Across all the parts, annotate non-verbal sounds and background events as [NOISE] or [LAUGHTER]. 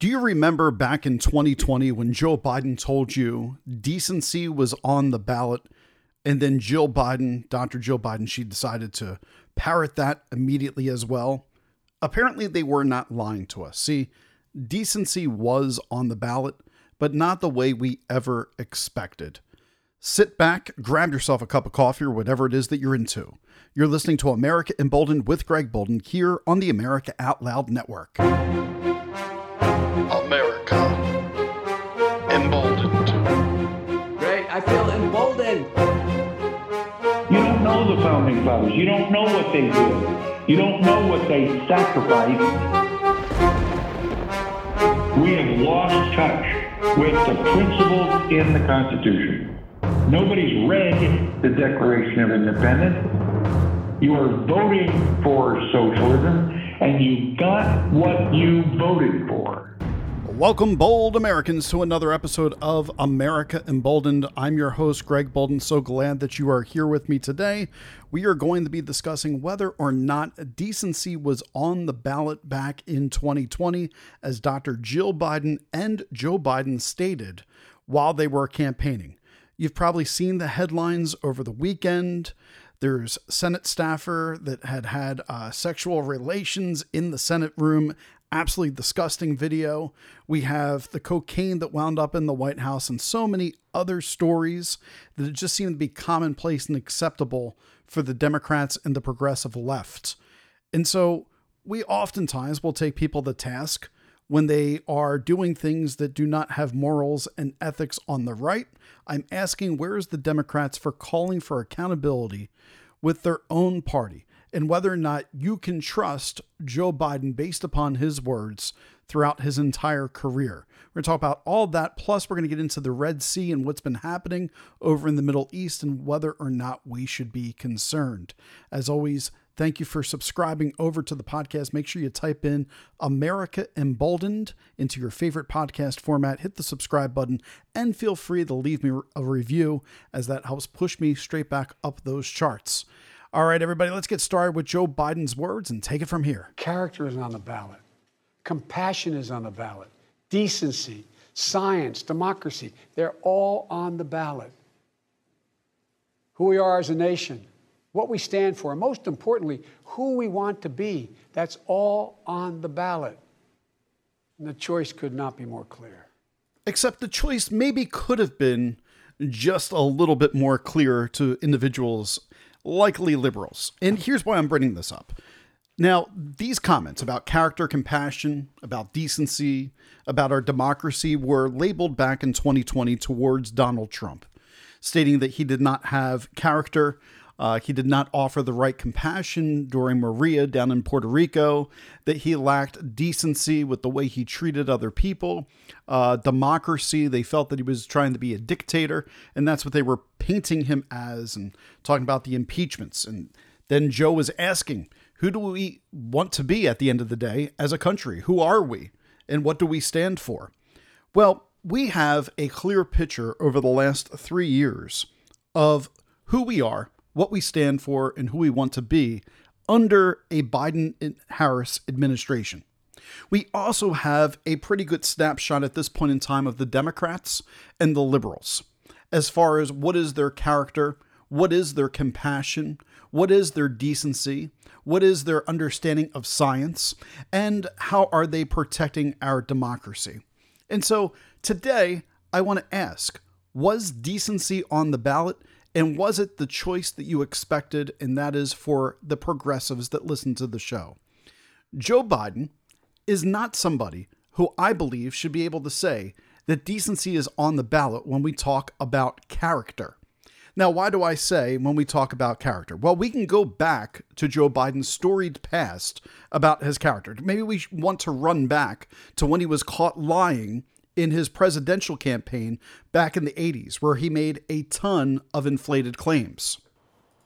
Do you remember back in 2020 when Joe Biden told you decency was on the ballot? And then Jill Biden, Dr. Jill Biden, she decided to parrot that immediately as well. Apparently, they were not lying to us. See, decency was on the ballot, but not the way we ever expected. Sit back, grab yourself a cup of coffee or whatever it is that you're into. You're listening to America Emboldened with Greg Bolden here on the America Out Loud Network. America. Emboldened. Great, I feel emboldened. You don't know the founding fathers. You don't know what they did. You don't know what they sacrificed. We have lost touch with the principles in the Constitution. Nobody's read the Declaration of Independence. You are voting for socialism, and you got what you voted for. Welcome, bold Americans, to another episode of America Emboldened. I'm your host, Greg Bolden. So glad that you are here with me today. We are going to be discussing whether or not decency was on the ballot back in 2020, as Dr. Jill Biden and Joe Biden stated while they were campaigning. You've probably seen the headlines over the weekend. There's Senate staffer that had had uh, sexual relations in the Senate room absolutely disgusting video. We have the cocaine that wound up in the White House and so many other stories that just seem to be commonplace and acceptable for the Democrats and the progressive left. And so we oftentimes will take people to task when they are doing things that do not have morals and ethics on the right. I'm asking where's the Democrats for calling for accountability with their own party? And whether or not you can trust Joe Biden based upon his words throughout his entire career. We're going to talk about all that. Plus, we're going to get into the Red Sea and what's been happening over in the Middle East and whether or not we should be concerned. As always, Thank you for subscribing over to the podcast. Make sure you type in America Emboldened into your favorite podcast format. Hit the subscribe button and feel free to leave me a review as that helps push me straight back up those charts. All right, everybody, let's get started with Joe Biden's words and take it from here. Character is on the ballot, compassion is on the ballot, decency, science, democracy, they're all on the ballot. Who we are as a nation, what we stand for, and most importantly, who we want to be, that's all on the ballot. And the choice could not be more clear. Except the choice maybe could have been just a little bit more clear to individuals likely liberals. And here's why I'm bringing this up. Now, these comments about character, compassion, about decency, about our democracy were labeled back in 2020 towards Donald Trump, stating that he did not have character, uh, he did not offer the right compassion during Maria down in Puerto Rico, that he lacked decency with the way he treated other people, uh, democracy. They felt that he was trying to be a dictator, and that's what they were painting him as and talking about the impeachments. And then Joe was asking, who do we want to be at the end of the day as a country? Who are we? And what do we stand for? Well, we have a clear picture over the last three years of who we are what we stand for, and who we want to be under a Biden and Harris administration. We also have a pretty good snapshot at this point in time of the Democrats and the liberals as far as what is their character, what is their compassion, what is their decency, what is their understanding of science, and how are they protecting our democracy. And so today, I want to ask was decency on the ballot? And was it the choice that you expected? And that is for the progressives that listen to the show. Joe Biden is not somebody who I believe should be able to say that decency is on the ballot when we talk about character. Now, why do I say when we talk about character? Well, we can go back to Joe Biden's storied past about his character. Maybe we want to run back to when he was caught lying in his presidential campaign back in the 80s, where he made a ton of inflated claims.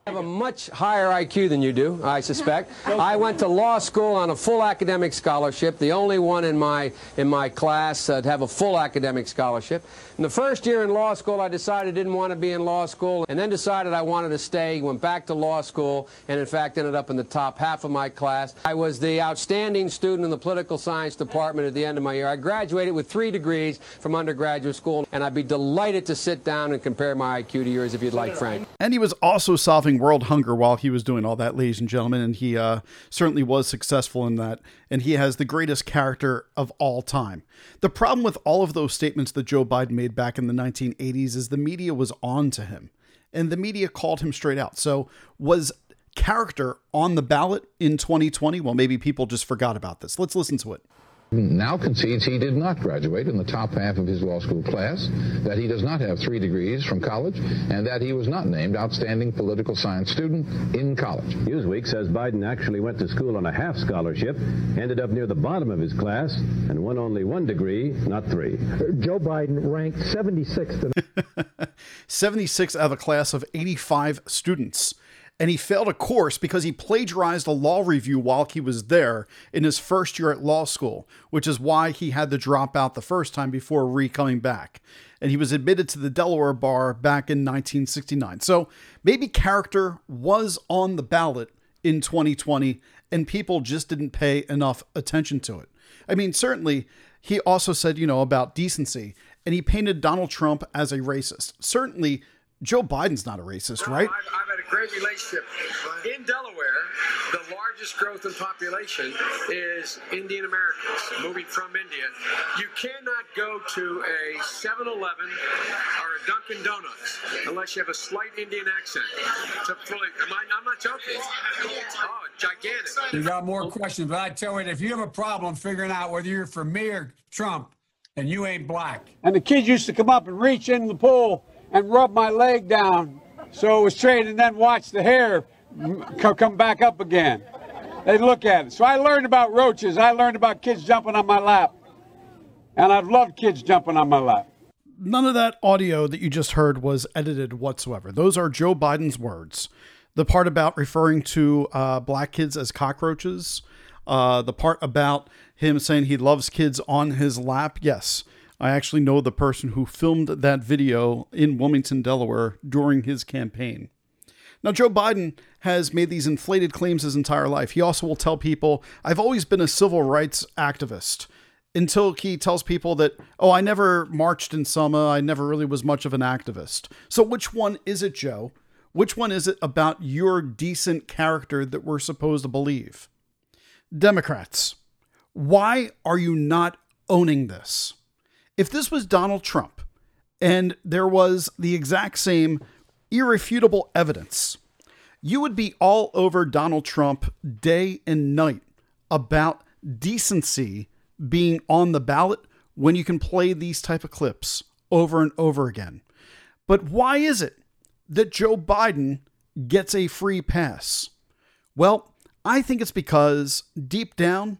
I have a much higher IQ than you do, I suspect. [LAUGHS] I went to law school on a full academic scholarship, the only one in my in my class uh, to have a full academic scholarship. In the first year in law school, I decided I didn't want to be in law school, and then decided I wanted to stay. Went back to law school, and in fact ended up in the top half of my class. I was the outstanding student in the political science department at the end of my year. I graduated with three degrees from undergraduate school, and I'd be delighted to sit down and compare my IQ to yours if you'd like, Frank. And he was also solving world hunger while he was doing all that, ladies and gentlemen. And he uh, certainly was successful in that. And he has the greatest character of all time. The problem with all of those statements that Joe Biden made back in the 1980s is the media was on to him. And the media called him straight out. So was character on the ballot in 2020? Well, maybe people just forgot about this. Let's listen to it now concedes he did not graduate in the top half of his law school class, that he does not have three degrees from college, and that he was not named outstanding political science student in college. Newsweek says Biden actually went to school on a half scholarship, ended up near the bottom of his class, and won only one degree, not three. Joe Biden ranked 76th. [LAUGHS] 76 out of a class of 85 students and he failed a course because he plagiarized a law review while he was there in his first year at law school, which is why he had to drop out the first time before re coming back. And he was admitted to the Delaware bar back in 1969. So maybe character was on the ballot in 2020 and people just didn't pay enough attention to it. I mean, certainly he also said, you know, about decency and he painted Donald Trump as a racist. Certainly Joe Biden's not a racist, right? I've, I've, great relationship. In Delaware, the largest growth in population is Indian Americans moving from India. You cannot go to a 7 Eleven or a Dunkin' Donuts unless you have a slight Indian accent. To fully, am I, I'm not joking. Oh, gigantic. You got more questions, but I tell you, if you have a problem figuring out whether you're for me or Trump, and you ain't black. And the kids used to come up and reach in the pool and rub my leg down so it was straight and then watch the hair come back up again. They'd look at it. So I learned about roaches. I learned about kids jumping on my lap. And I've loved kids jumping on my lap. None of that audio that you just heard was edited whatsoever. Those are Joe Biden's words. The part about referring to uh, black kids as cockroaches, uh, the part about him saying he loves kids on his lap, yes, I actually know the person who filmed that video in Wilmington, Delaware during his campaign. Now, Joe Biden has made these inflated claims his entire life. He also will tell people, I've always been a civil rights activist, until he tells people that, oh, I never marched in Selma. I never really was much of an activist. So, which one is it, Joe? Which one is it about your decent character that we're supposed to believe? Democrats, why are you not owning this? If this was Donald Trump and there was the exact same irrefutable evidence, you would be all over Donald Trump day and night about decency being on the ballot when you can play these type of clips over and over again. But why is it that Joe Biden gets a free pass? Well, I think it's because deep down,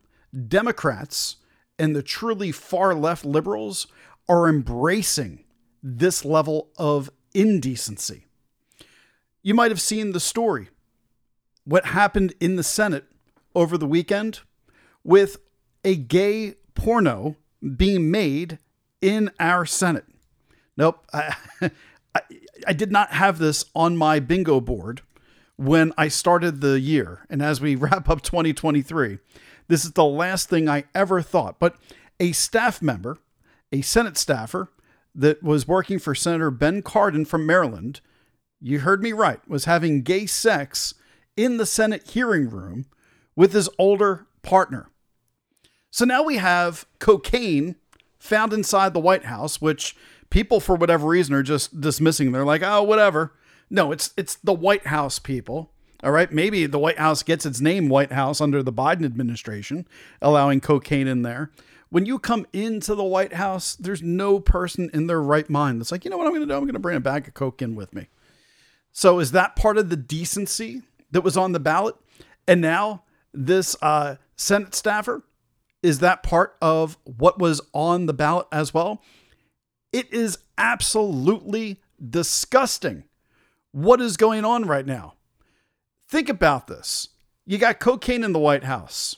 Democrats and the truly far left liberals are embracing this level of indecency. You might have seen the story, what happened in the Senate over the weekend with a gay porno being made in our Senate. Nope, [LAUGHS] I, I, I did not have this on my bingo board when I started the year. And as we [LAUGHS] wrap up 2023, this is the last thing I ever thought. But a staff member, a Senate staffer that was working for Senator Ben Cardin from Maryland, you heard me right, was having gay sex in the Senate hearing room with his older partner. So now we have cocaine found inside the White House, which people, for whatever reason, are just dismissing. They're like, oh, whatever. No, it's it's the White House people. All right, maybe the White House gets its name White House under the Biden administration, allowing cocaine in there. When you come into the White House, there's no person in their right mind that's like, you know what I'm going to do? I'm going to bring a bag of coke in with me. So is that part of the decency that was on the ballot? And now this uh, Senate staffer is that part of what was on the ballot as well? It is absolutely disgusting what is going on right now. Think about this. You got cocaine in the White House.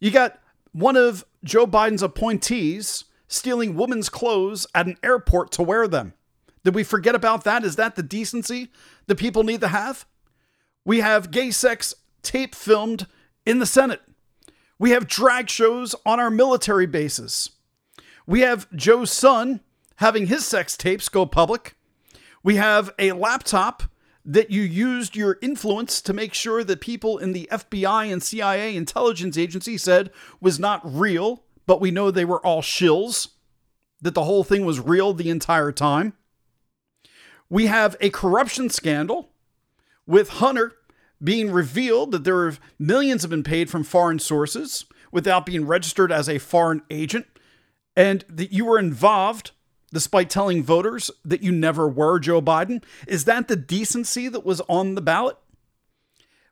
You got one of Joe Biden's appointees stealing women's clothes at an airport to wear them. Did we forget about that? Is that the decency that people need to have? We have gay sex tape filmed in the Senate. We have drag shows on our military bases. We have Joe's son having his sex tapes go public. We have a laptop that you used your influence to make sure that people in the FBI and CIA intelligence agency said was not real, but we know they were all shills, that the whole thing was real the entire time. We have a corruption scandal with Hunter being revealed that there are millions have been paid from foreign sources without being registered as a foreign agent, and that you were involved despite telling voters that you never were Joe Biden? Is that the decency that was on the ballot?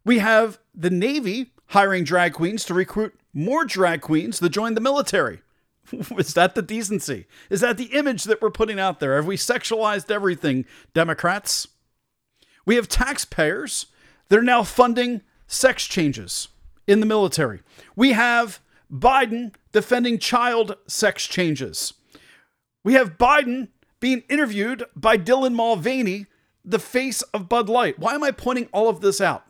We have the Navy hiring drag queens to recruit more drag queens to join the military. [LAUGHS] Is that the decency? Is that the image that we're putting out there? Have we sexualized everything, Democrats? We have taxpayers that are now funding sex changes in the military. We have Biden defending child sex changes. We have Biden being interviewed by Dylan Mulvaney, the face of Bud Light. Why am I pointing all of this out?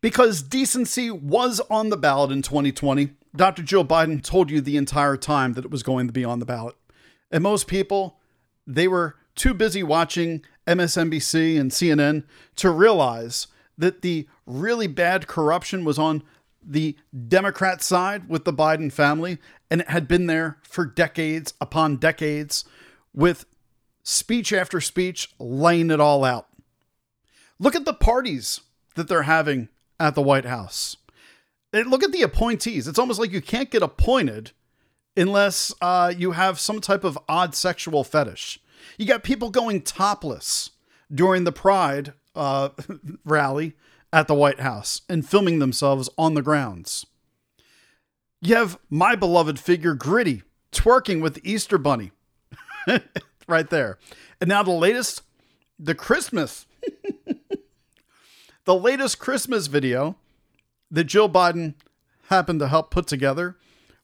Because decency was on the ballot in 2020. Dr. Joe Biden told you the entire time that it was going to be on the ballot. And most people, they were too busy watching MSNBC and CNN to realize that the really bad corruption was on the Democrat side with the Biden family, and it had been there for decades upon decades with speech after speech laying it all out. Look at the parties that they're having at the White House. And look at the appointees. It's almost like you can't get appointed unless uh, you have some type of odd sexual fetish. You got people going topless during the Pride uh, [LAUGHS] rally at the White House and filming themselves on the grounds. You have my beloved figure Gritty twerking with the Easter Bunny [LAUGHS] right there. And now the latest, the Christmas, [LAUGHS] the latest Christmas video that Joe Biden happened to help put together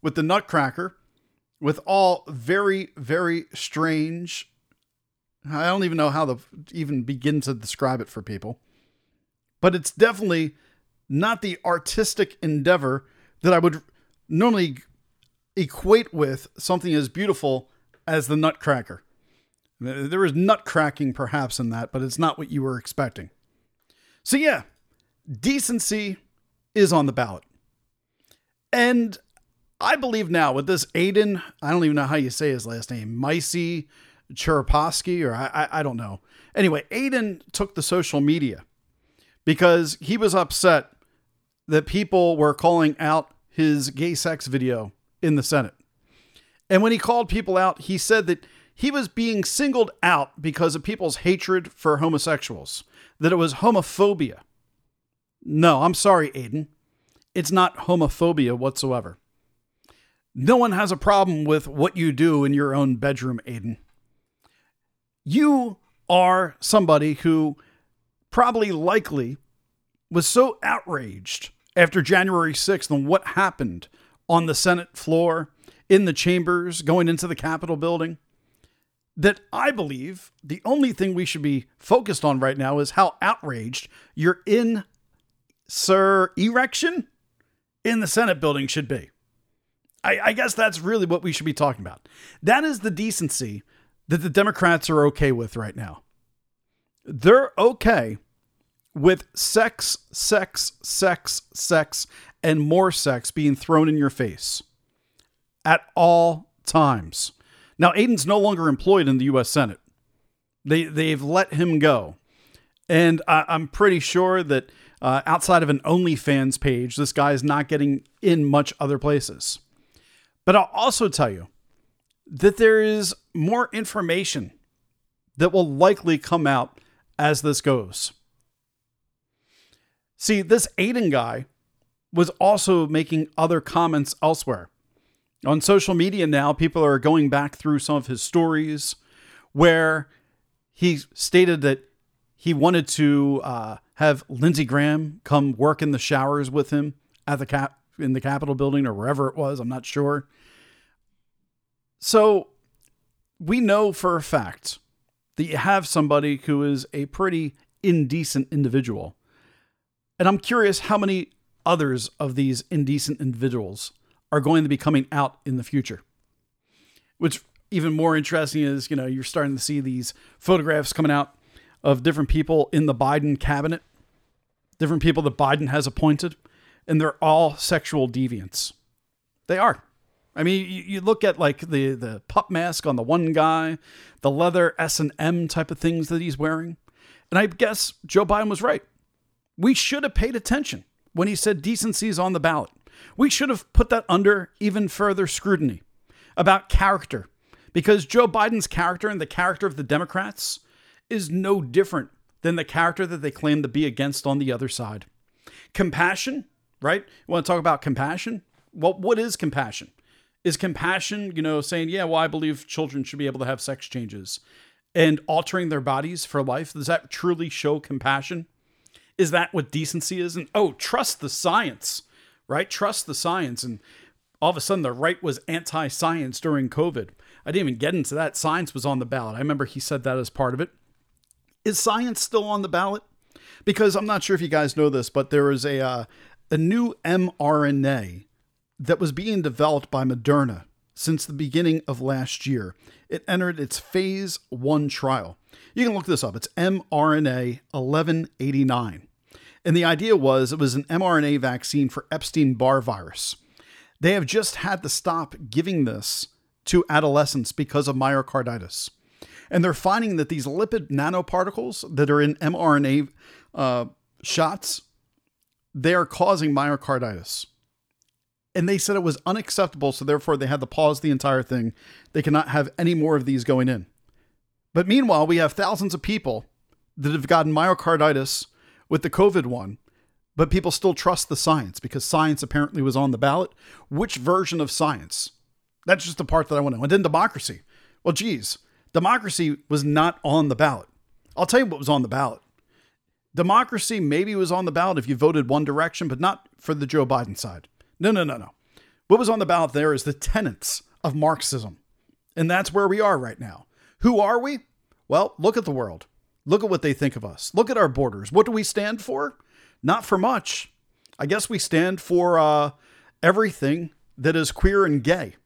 with the Nutcracker, with all very, very strange. I don't even know how to even begin to describe it for people but it's definitely not the artistic endeavor that I would normally equate with something as beautiful as the Nutcracker. There is nutcracking perhaps in that, but it's not what you were expecting. So, yeah, decency is on the ballot. And I believe now with this Aiden, I don't even know how you say his last name, Micey Cheripovsky, or I, I, I don't know. Anyway, Aiden took the social media because he was upset that people were calling out his gay sex video in the Senate. And when he called people out, he said that he was being singled out because of people's hatred for homosexuals, that it was homophobia. No, I'm sorry, Aiden. It's not homophobia whatsoever. No one has a problem with what you do in your own bedroom, Aiden. You are somebody who probably likely was so outraged after January 6th and what happened on the Senate floor, in the chambers, going into the Capitol building, that I believe the only thing we should be focused on right now is how outraged your in, sir, erection in the Senate building should be. I, I guess that's really what we should be talking about. That is the decency that the Democrats are okay with right now. They're okay with sex, sex, sex, sex, and more sex being thrown in your face at all times. Now, Aiden's no longer employed in the U.S. Senate. They they've let him go, and I, am pretty sure that uh, outside of an OnlyFans page, this guy is not getting in much other places. But I'll also tell you that there is more information that will likely come out as this goes. See, this Aiden guy was also making other comments elsewhere. On social media now, people are going back through some of his stories where he stated that he wanted to uh, have Lindsey Graham come work in the showers with him at the cap in the Capitol building or wherever it was. I'm not sure. So we know for a fact that you have somebody who is a pretty indecent individual. And I'm curious how many others of these indecent individuals are going to be coming out in the future. Which even more interesting is, you know, you're starting to see these photographs coming out of different people in the Biden cabinet, different people that Biden has appointed, and they're all sexual deviants. They are. I mean, you, you look at like the the pup mask on the one guy, the leather S and M type of things that he's wearing, and I guess Joe Biden was right. We should have paid attention when he said decency is on the ballot. We should have put that under even further scrutiny about character, because Joe Biden's character and the character of the Democrats is no different than the character that they claim to be against on the other side. Compassion, right? You want to talk about compassion? Well, what is compassion? Is compassion, you know, saying, yeah, well, I believe children should be able to have sex changes and altering their bodies for life? Does that truly show compassion? Is that what decency is? And oh, trust the science, right? Trust the science. And all of a sudden, the right was anti science during COVID. I didn't even get into that. Science was on the ballot. I remember he said that as part of it. Is science still on the ballot? Because I'm not sure if you guys know this, but there is a uh, a new mRNA that was being developed by Moderna since the beginning of last year. It entered its phase one trial. You can look this up. It's mRNA 1189. And the idea was it was an mRNA vaccine for Epstein Barr virus. They have just had to stop giving this to adolescents because of myocarditis. And they're finding that these lipid nanoparticles that are in mRNA uh, shots, they are causing myocarditis. And they said it was unacceptable, so therefore they had to pause the entire thing. They cannot have any more of these going in. But meanwhile, we have thousands of people that have gotten myocarditis with the COVID one, but people still trust the science because science apparently was on the ballot. Which version of science? That's just the part that I want to know. And then democracy. Well, geez, democracy was not on the ballot. I'll tell you what was on the ballot. Democracy maybe was on the ballot if you voted one direction, but not for the Joe Biden side. No, no, no, no. What was on the ballot there is the tenets of Marxism. And that's where we are right now. Who are we? Well, look at the world. Look at what they think of us. Look at our borders. What do we stand for? Not for much. I guess we stand for uh, everything that is queer and gay.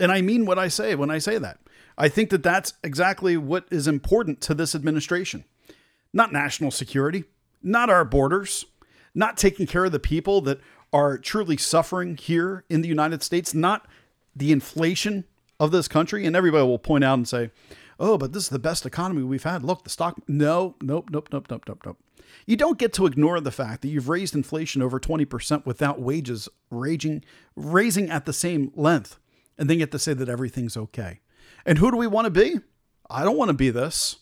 And I mean what I say when I say that. I think that that's exactly what is important to this administration. Not national security, not our borders, not taking care of the people that are truly suffering here in the United States, not the inflation of this country. And everybody will point out and say, oh, but this is the best economy we've had. Look, the stock. No, nope, nope, nope, nope, nope, nope. You don't get to ignore the fact that you've raised inflation over 20% without wages raging, raising at the same length, and then get to say that everything's okay. And who do we want to be? I don't want to be this.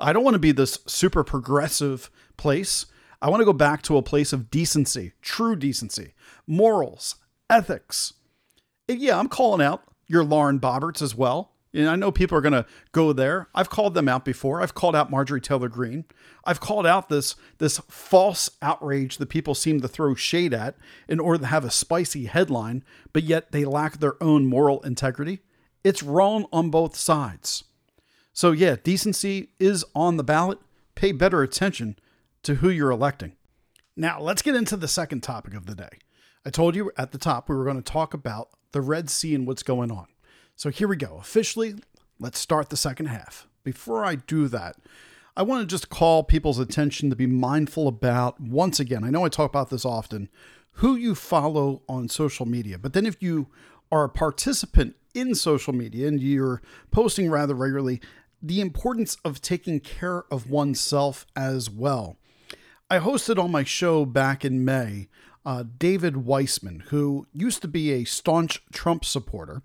I don't want to be this super progressive place. I want to go back to a place of decency, true decency, morals, ethics. And yeah, I'm calling out your Lauren Boeberts as well. And I know people are going to go there. I've called them out before. I've called out Marjorie Taylor Greene. I've called out this this false outrage that people seem to throw shade at in order to have a spicy headline, but yet they lack their own moral integrity. It's wrong on both sides. So yeah, decency is on the ballot. Pay better attention to who you're electing. Now, let's get into the second topic of the day. I told you at the top we were going to talk about the Red Sea and what's going on. So here we go. Officially, let's start the second half. Before I do that, I want to just call people's attention to be mindful about, once again, I know I talk about this often, who you follow on social media. But then if you are a participant in social media and you're posting rather regularly, the importance of taking care of oneself as well. I hosted on my show back in May uh, David Weissman, who used to be a staunch Trump supporter.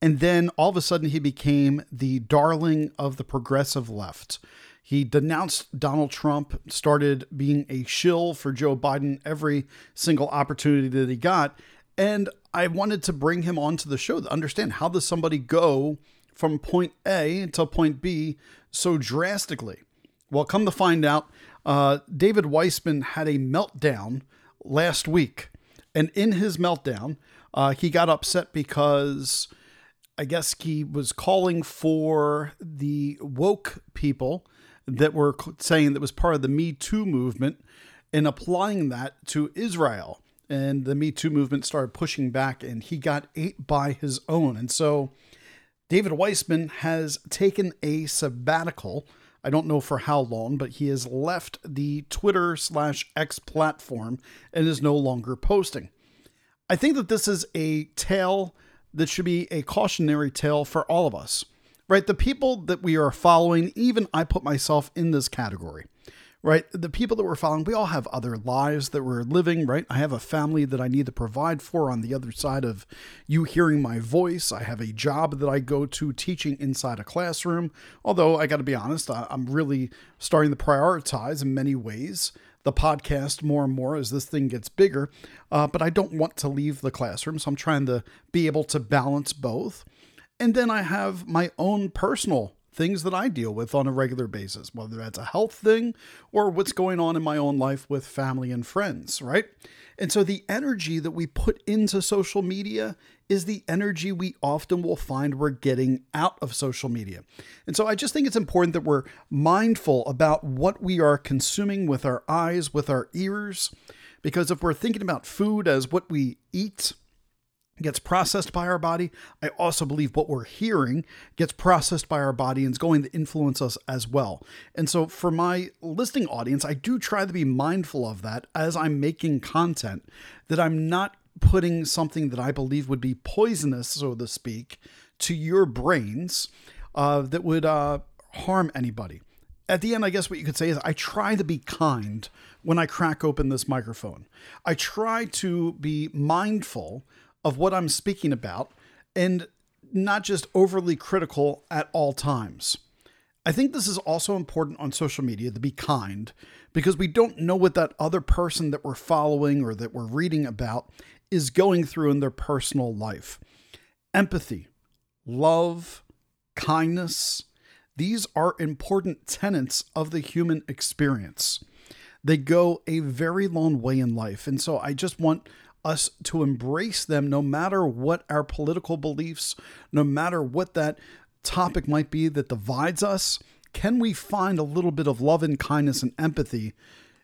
And then all of a sudden, he became the darling of the progressive left. He denounced Donald Trump, started being a shill for Joe Biden every single opportunity that he got. And I wanted to bring him onto the show to understand how does somebody go from point A to point B so drastically. Well, come to find out, Uh, David Weissman had a meltdown last week. And in his meltdown, uh, he got upset because I guess he was calling for the woke people that were saying that was part of the Me Too movement and applying that to Israel. And the Me Too movement started pushing back, and he got ate by his own. And so David Weissman has taken a sabbatical. I don't know for how long, but he has left the Twitter slash X platform and is no longer posting. I think that this is a tale that should be a cautionary tale for all of us, right? The people that we are following, even I put myself in this category right? The people that we're following, we all have other lives that we're living, right? I have a family that I need to provide for on the other side of you hearing my voice. I have a job that I go to teaching inside a classroom. Although I got to be honest, I'm really starting to prioritize in many ways the podcast more and more as this thing gets bigger. Uh, but I don't want to leave the classroom, so I'm trying to be able to balance both. And then I have my own personal things that I deal with on a regular basis, whether that's a health thing or what's going on in my own life with family and friends, right? And so the energy that we put into social media is the energy we often will find we're getting out of social media. And so I just think it's important that we're mindful about what we are consuming with our eyes, with our ears, because if we're thinking about food as what we eat, gets processed by our body. I also believe what we're hearing gets processed by our body and is going to influence us as well. And so for my listening audience, I do try to be mindful of that as I'm making content, that I'm not putting something that I believe would be poisonous, so to speak, to your brains uh, that would uh, harm anybody. At the end, I guess what you could say is I try to be kind when I crack open this microphone. I try to be mindful of what I'm speaking about and not just overly critical at all times. I think this is also important on social media to be kind because we don't know what that other person that we're following or that we're reading about is going through in their personal life. Empathy, love, kindness, these are important tenets of the human experience. They go a very long way in life. And so I just want us to embrace them no matter what our political beliefs, no matter what that topic might be that divides us. Can we find a little bit of love and kindness and empathy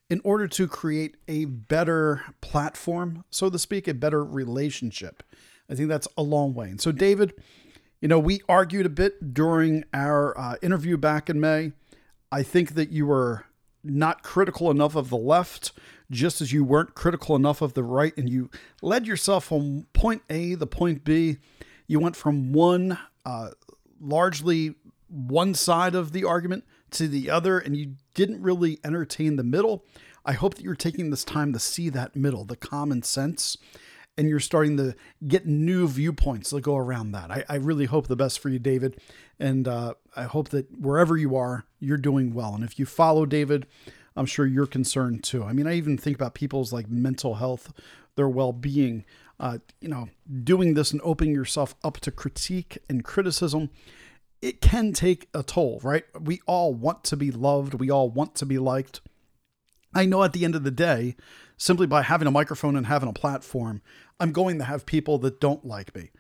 in order to create a better platform, so to speak, a better relationship? I think that's a long way. And so, David, you know, we argued a bit during our uh, interview back in May. I think that you were not critical enough of the left just as you weren't critical enough of the right and you led yourself from point A to point B. You went from one uh, largely one side of the argument to the other and you didn't really entertain the middle. I hope that you're taking this time to see that middle, the common sense, and you're starting to get new viewpoints that go around that. I, I really hope the best for you, David. And uh, I hope that wherever you are, you're doing well. And if you follow David, I'm sure you're concerned too. I mean, I even think about people's like mental health, their well being. Uh, you know, doing this and opening yourself up to critique and criticism, it can take a toll, right? We all want to be loved, we all want to be liked. I know at the end of the day, simply by having a microphone and having a platform, I'm going to have people that don't like me.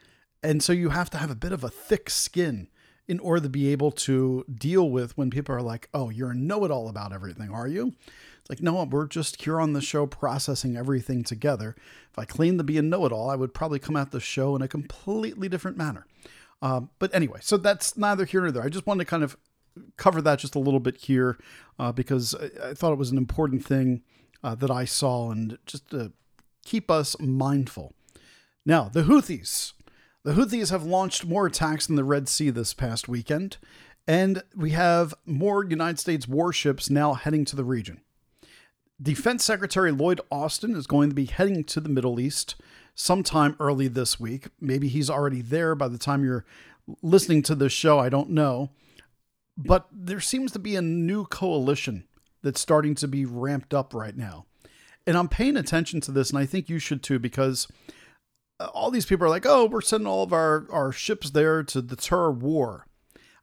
And so you have to have a bit of a thick skin in order to be able to deal with when people are like, oh, you're a know it all about everything, are you? It's like, no, we're just here on the show processing everything together. If I claimed to be a know it all, I would probably come at the show in a completely different manner. Um, but anyway, so that's neither here nor there. I just wanted to kind of cover that just a little bit here uh, because I, thought it was an important thing uh, that I saw and just to keep us mindful. Now, the Houthis. The Houthis have launched more attacks in the Red Sea this past weekend, and we have more United States warships now heading to the region. Defense Secretary Lloyd Austin is going to be heading to the Middle East sometime early this week. Maybe he's already there by the time you're listening to this show. I don't know. But there seems to be a new coalition that's starting to be ramped up right now. And I'm paying attention to this, and I think you should too, because all these people are like, oh, we're sending all of our, our ships there to deter war.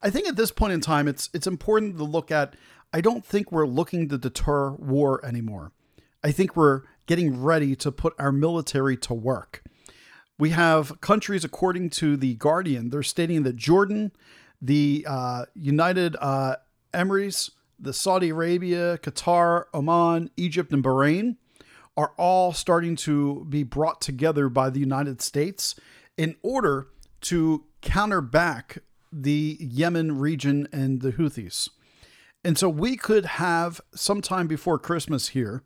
I think at this point in time, it's it's important to look at I don't think we're looking to deter war anymore. I think we're getting ready to put our military to work. We have countries, according to The Guardian, they're stating that Jordan, the uh, United uh, Emirates, the Saudi Arabia, Qatar, Oman, Egypt, and Bahrain are all starting to be brought together by the United States in order to counter back the Yemen region and the Houthis. And so we could have sometime before Christmas here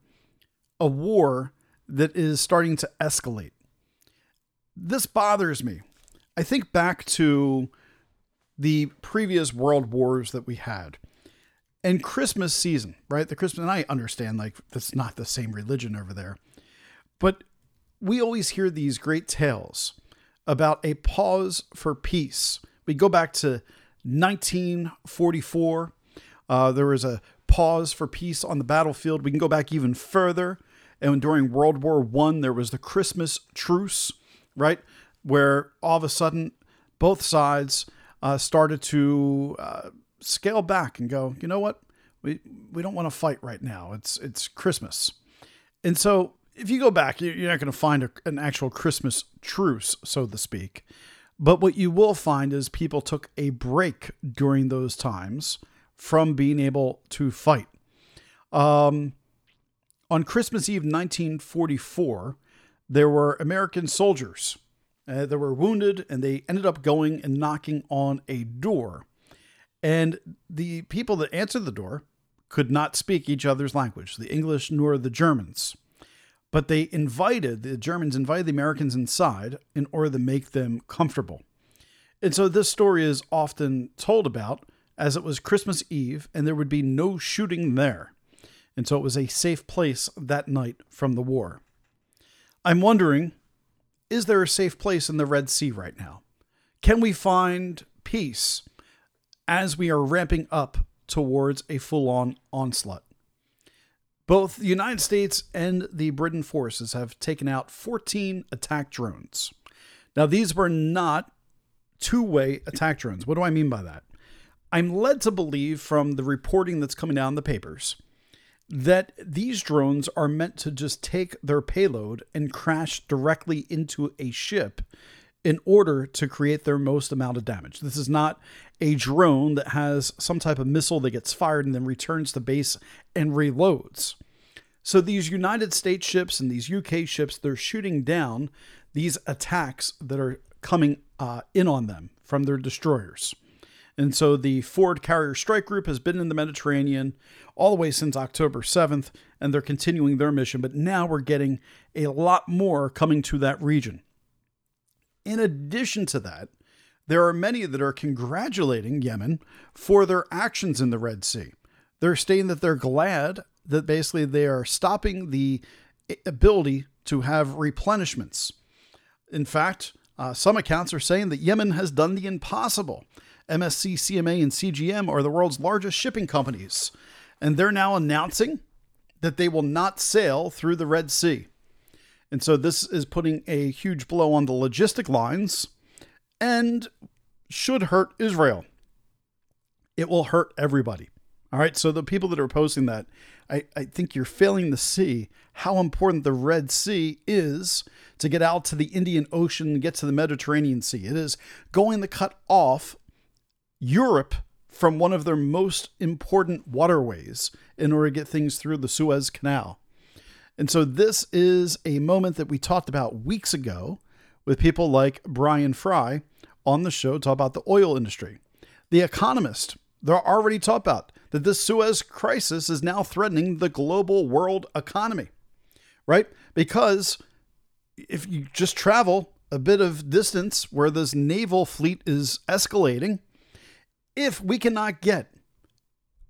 a war that is starting to escalate this bothers me. I think back to the previous world wars that we had and Christmas season, right? The Christmas, and I understand like that's not the same religion over there, but we always hear these great tales about a pause for peace. We go back to 1944. Uh, there was a pause for peace on the battlefield. We can go back even further, and during World War One, there was the Christmas truce right? Where all of a sudden both sides uh, started to uh, scale back and go, you know what? We, we don't want to fight right now. It's it's Christmas. And so if you go back, you're not going to find a, an actual Christmas truce, so to speak. But what you will find is people took a break during those times from being able to fight. Um, on Christmas Eve 1944, there were American soldiers uh, that were wounded, and they ended up going and knocking on a door. And the people that answered the door could not speak each other's language, the English nor the Germans. But they invited, the Germans invited the Americans inside in order to make them comfortable. And so this story is often told about as it was Christmas Eve and there would be no shooting there. And so it was a safe place that night from the war. I'm wondering is there a safe place in the Red Sea right now? Can we find peace as we are ramping up towards a full on onslaught? Both the United States and the Britain forces have taken out 14 attack drones. Now, these were not two way attack drones. What do I mean by that? I'm led to believe from the reporting that's coming down in the papers that these drones are meant to just take their payload and crash directly into a ship in order to create their most amount of damage. This is not a drone that has some type of missile that gets fired and then returns to base and reloads. So these United States ships and these UK ships, they're shooting down these attacks that are coming uh, in on them from their destroyers. And so the Ford Carrier Strike Group has been in the Mediterranean all the way since October 7th, and they're continuing their mission. But now we're getting a lot more coming to that region. In addition to that, there are many that are congratulating Yemen for their actions in the Red Sea. They're stating that they're glad that basically they are stopping the ability to have replenishments. In fact, uh, some accounts are saying that Yemen has done the impossible MSC, CMA, and CGM are the world's largest shipping companies, and they're now announcing that they will not sail through the Red Sea. And so this is putting a huge blow on the logistic lines and should hurt Israel. It will hurt everybody. All right. So the people that are posting that, I, I think you're failing to see how important the Red Sea is to get out to the Indian Ocean and get to the Mediterranean Sea. It is going to cut off Europe from one of their most important waterways in order to get things through the Suez Canal. And so this is a moment that we talked about weeks ago with people like Brian Fry on the show talk about the oil industry. The Economist, they're already talked about that this Suez crisis is now threatening the global world economy, right? Because if you just travel a bit of distance where this naval fleet is escalating, if we cannot get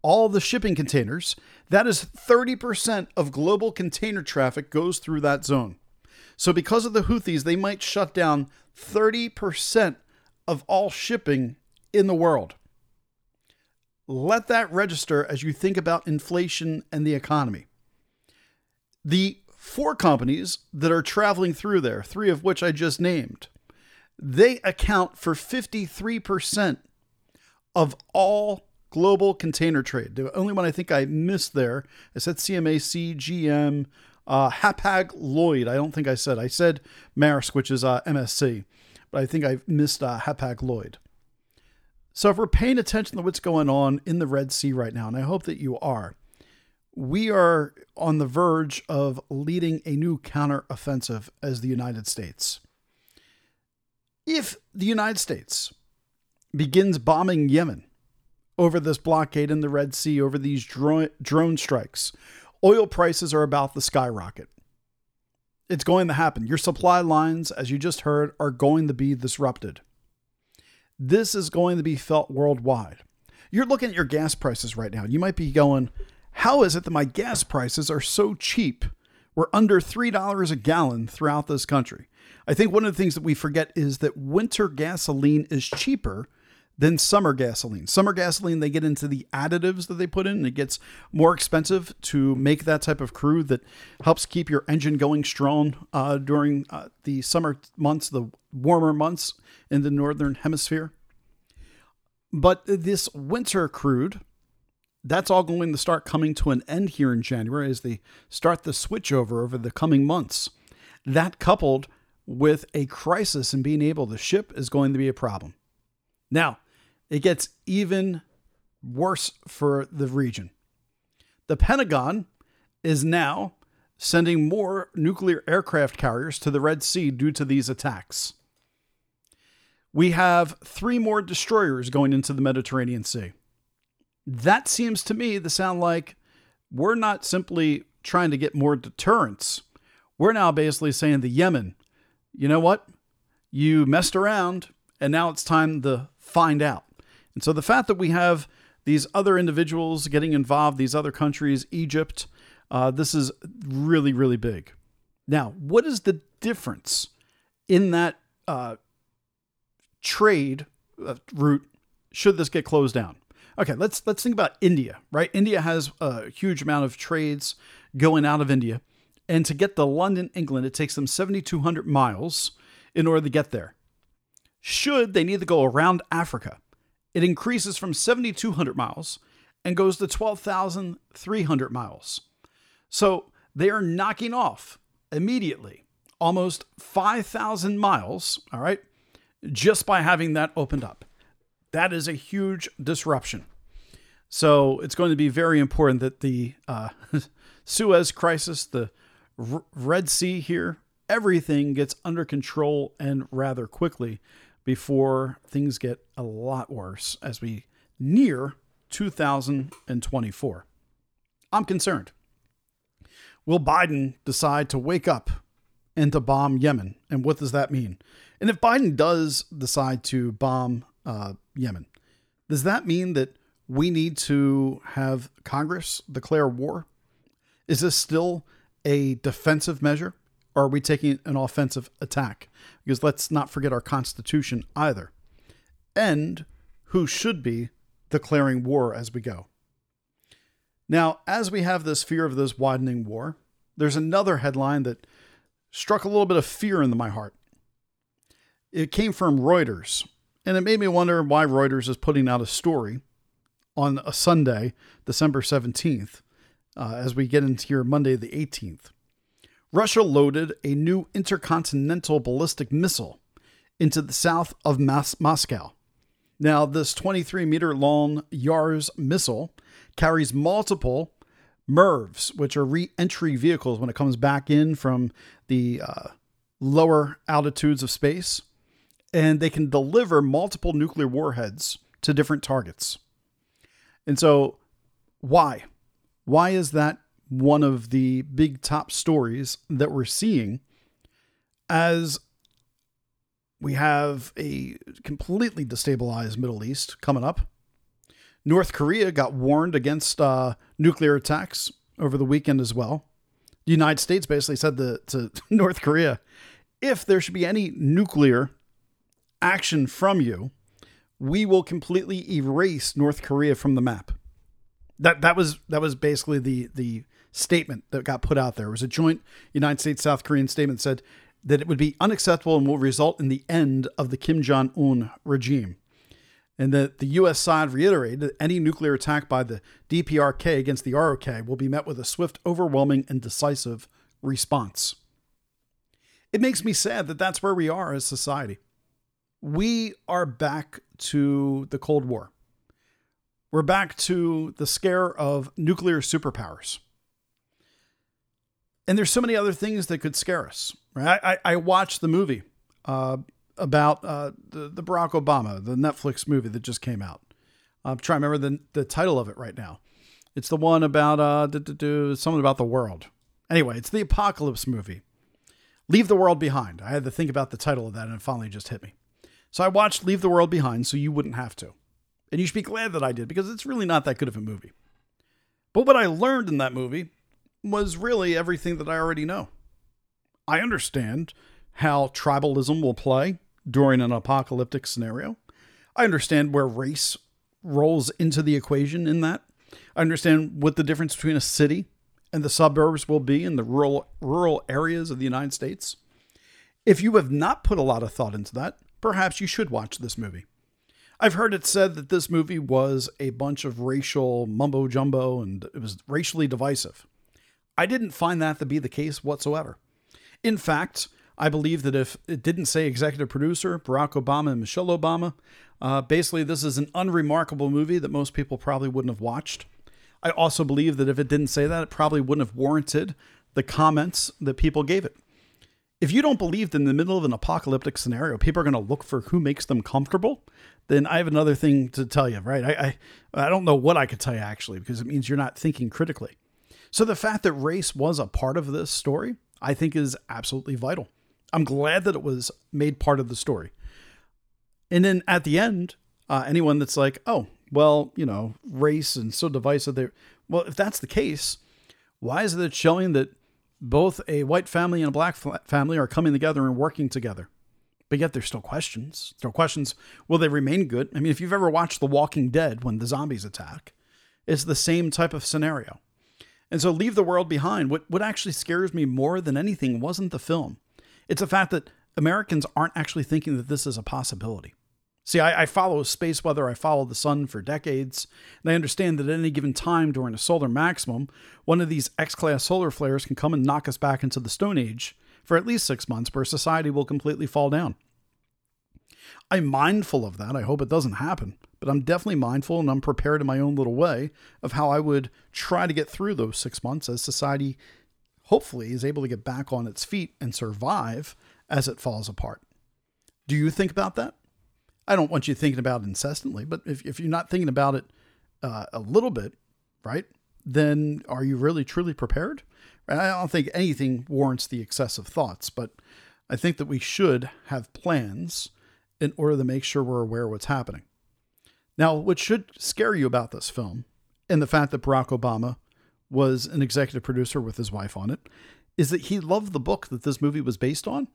all the shipping containers, that is 30% of global container traffic goes through that zone. So, because of the Houthis, they might shut down 30% of all shipping in the world. Let that register as you think about inflation and the economy. The four companies that are traveling through there, three of which I just named, they account for 53% of all global container trade. The only one I think I missed there, I said CMAC, GM, uh, Hapag Lloyd. I don't think I said. I said Maersk, which is uh, MSC, but I think I missed uh, Hapag Lloyd. So if we're paying attention to what's going on in the Red Sea right now, and I hope that you are, we are on the verge of leading a new counteroffensive as the United States. If the United States begins bombing Yemen over this blockade in the Red Sea, over these dro- drone strikes, oil prices are about to skyrocket. It's going to happen. Your supply lines, as you just heard, are going to be disrupted. This is going to be felt worldwide. You're looking at your gas prices right now. You might be going, How is it that my gas prices are so cheap? We're under $3 a gallon throughout this country. I think one of the things that we forget is that winter gasoline is cheaper than summer gasoline. Summer gasoline, they get into the additives that they put in, and it gets more expensive to make that type of crude that helps keep your engine going strong uh, during uh, the summer months, the warmer months in the northern hemisphere. But this winter crude, that's all going to start coming to an end here in January as they start the switchover over the coming months. That coupled with a crisis in being able to ship is going to be a problem. Now, it gets even worse for the region. The Pentagon is now sending more nuclear aircraft carriers to the Red Sea due to these attacks. We have three more destroyers going into the Mediterranean Sea. That seems to me to sound like we're not simply trying to get more deterrence. We're now basically saying to Yemen, you know what? You messed around, and now it's time to find out. And so the fact that we have these other individuals getting involved, these other countries, Egypt, uh, this is really, really big. Now, what is the difference in that uh, trade uh, route should this get closed down? Okay, let's let's think about India, right? India has a huge amount of trades going out of India, and to get to London, England, it takes them 7,200 miles in order to get there. Should they need to go around Africa, it increases from 7,200 miles and goes to 12,300 miles. So they are knocking off immediately almost 5,000 miles, all right, just by having that opened up. That is a huge disruption. So it's going to be very important that the uh, [LAUGHS] Suez crisis, the R- Red Sea here, everything gets under control and rather quickly before things get a lot worse as we near 2024. I'm concerned. Will Biden decide to wake up and to bomb Yemen? And what does that mean? And if Biden does decide to bomb uh, Yemen, does that mean that we need to have Congress declare war? Is this still a defensive measure? Or are we taking an offensive attack? Because let's not forget our Constitution either. And who should be declaring war as we go. Now, as we have this fear of this widening war, there's another headline that struck a little bit of fear into my heart. It came from Reuters, and it made me wonder why Reuters is putting out a story on a Sunday, December 17th, uh, as we get into here Monday the 18th. Russia loaded a new intercontinental ballistic missile into the south of Mas- Moscow. Now, this 23 meter long Yars missile carries multiple MIRVs, which are re entry vehicles when it comes back in from the uh, lower altitudes of space, and they can deliver multiple nuclear warheads to different targets. And so, why? Why is that one of the big top stories that we're seeing as we have a completely destabilized Middle East coming up. North Korea got warned against uh, nuclear attacks over the weekend as well. The United States basically said to, to [LAUGHS] North Korea if there should be any nuclear action from you, we will completely erase North Korea from the map. That that was that was basically the the statement that got put out there. It was a joint United States South Korean statement that said that it would be unacceptable and will result in the end of the Kim Jong Un regime. and that the U.S. side reiterated that any nuclear attack by the DPRK against the ROK will be met with a swift, overwhelming, and decisive response. It makes me sad that that's where we are as society. We are back to the Cold War. We're back to the scare of nuclear superpowers. And there's so many other things that could scare us. Right? I, I watched the movie uh, about uh, the, the Barack Obama, the Netflix movie that just came out. I'm trying to remember the, the title of it right now. It's the one about uh, something about the world. Anyway, it's the apocalypse movie. Leave the World Behind. I had to think about the title of that and it finally just hit me. So I watched Leave the World Behind so you wouldn't have to. And you should be glad that I did because it's really not that good of a movie. But what I learned in that movie was really everything that I already know. I understand how tribalism will play during an apocalyptic scenario. I understand where race rolls into the equation in that. I understand what the difference between a city and the suburbs will be in the rural rural areas of the United States. If you have not put a lot of thought into that, perhaps you should watch this movie. I've heard it said that this movie was a bunch of racial mumbo jumbo and it was racially divisive. I didn't find that to be the case whatsoever. In fact, I believe that if it didn't say executive producer, Barack Obama and Michelle Obama, uh, basically this is an unremarkable movie that most people probably wouldn't have watched. I also believe that if it didn't say that, it probably wouldn't have warranted the comments that people gave it. If you don't believe that in the middle of an apocalyptic scenario, people are going to look for who makes them comfortable, then I have another thing to tell you, right? I, I, I don't know what I could tell you actually, because it means you're not thinking critically. So the fact that race was a part of this story, I think is absolutely vital. I'm glad that it was made part of the story. And then at the end, uh, anyone that's like, oh, well, you know, race and so divisive there. Well, if that's the case, why is it showing that both a white family and a black family are coming together and working together? But yet there's still questions. Are questions will they remain good? I mean, if you've ever watched The Walking Dead when the zombies attack, it's the same type of scenario. And so leave the world behind. What what actually scares me more than anything wasn't the film. It's the fact that Americans aren't actually thinking that this is a possibility. See, I, I, follow space weather, I follow the sun for decades, and I understand that at any given time during a solar maximum, one of these X class solar flares can come and knock us back into the Stone Age for at least six months, where society will completely fall down. I'm mindful of that. I hope it doesn't happen, but I'm definitely mindful and I'm prepared in my own little way of how I would try to get through those six months as society hopefully is able to get back on its feet and survive as it falls apart. Do you think about that? I don't want you thinking about it incessantly, but if, if you're not thinking about it uh, a little bit, right, then are you really truly prepared? I don't think anything warrants the excessive thoughts, but I think that we should have plans in order to make sure we're aware of what's happening. Now, what should scare you about this film and the fact that Barack Obama was an executive producer with his wife on it is that he loved the book that this movie was based on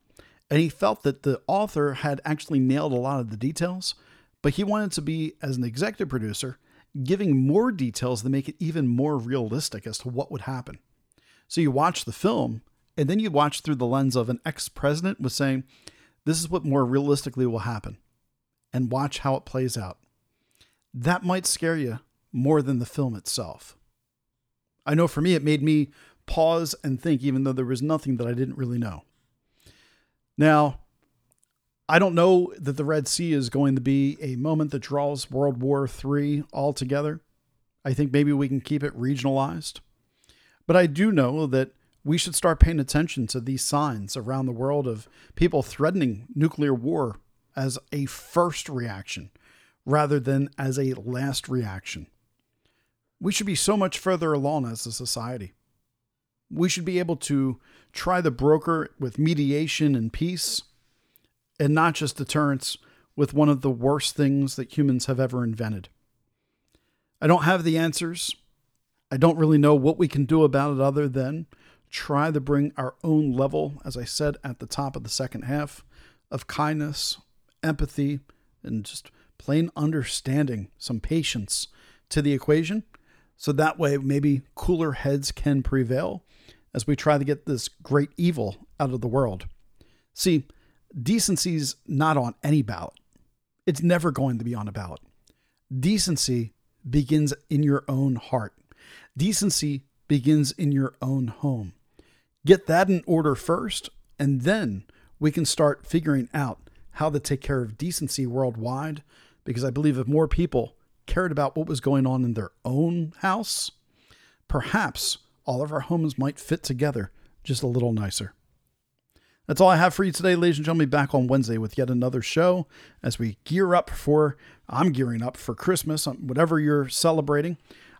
and he felt that the author had actually nailed a lot of the details, but he wanted to be, as an executive producer, giving more details to make it even more realistic as to what would happen. So you watch the film, and then you watch through the lens of an ex president was saying, This is what more realistically will happen, and watch how it plays out. That might scare you more than the film itself. I know for me, it made me pause and think, even though there was nothing that I didn't really know. Now, I don't know that the Red Sea is going to be a moment that draws World War III altogether. I think maybe we can keep it regionalized. But I do know that we should start paying attention to these signs around the world of people threatening nuclear war as a first reaction rather than as a last reaction. We should be so much further along as a society. We should be able to try the broker with mediation and peace, and not just deterrence with one of the worst things that humans have ever invented. I don't have the answers. I don't really know what we can do about it other than try to bring our own level, as I said at the top of the second half, of kindness, empathy, and just plain understanding, some patience to the equation. So that way, maybe cooler heads can prevail as we try to get this great evil out of the world. See, decency's not on any ballot. It's never going to be on a ballot. Decency begins in your own heart. Decency begins in your own home. Get that in order first, and then we can start figuring out how to take care of decency worldwide. Because I believe if more people cared about what was going on in their own house, perhaps all of our homes might fit together just a little nicer. That's all I have for you today, ladies and gentlemen. Back on Wednesday with yet another show as we gear up for, I'm gearing up for Christmas, um, whatever you're celebrating.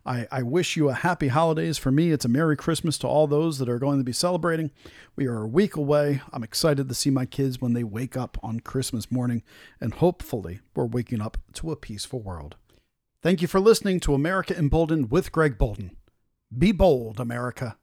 I, I wish you a happy holidays. For me, it's a Merry Christmas to all those that are going to be celebrating. We are a week away. I'm excited to see my kids when they wake up on Christmas morning, and hopefully, we're waking up to a peaceful world. Thank you for listening to America Emboldened with Greg Bolden. Be bold, America.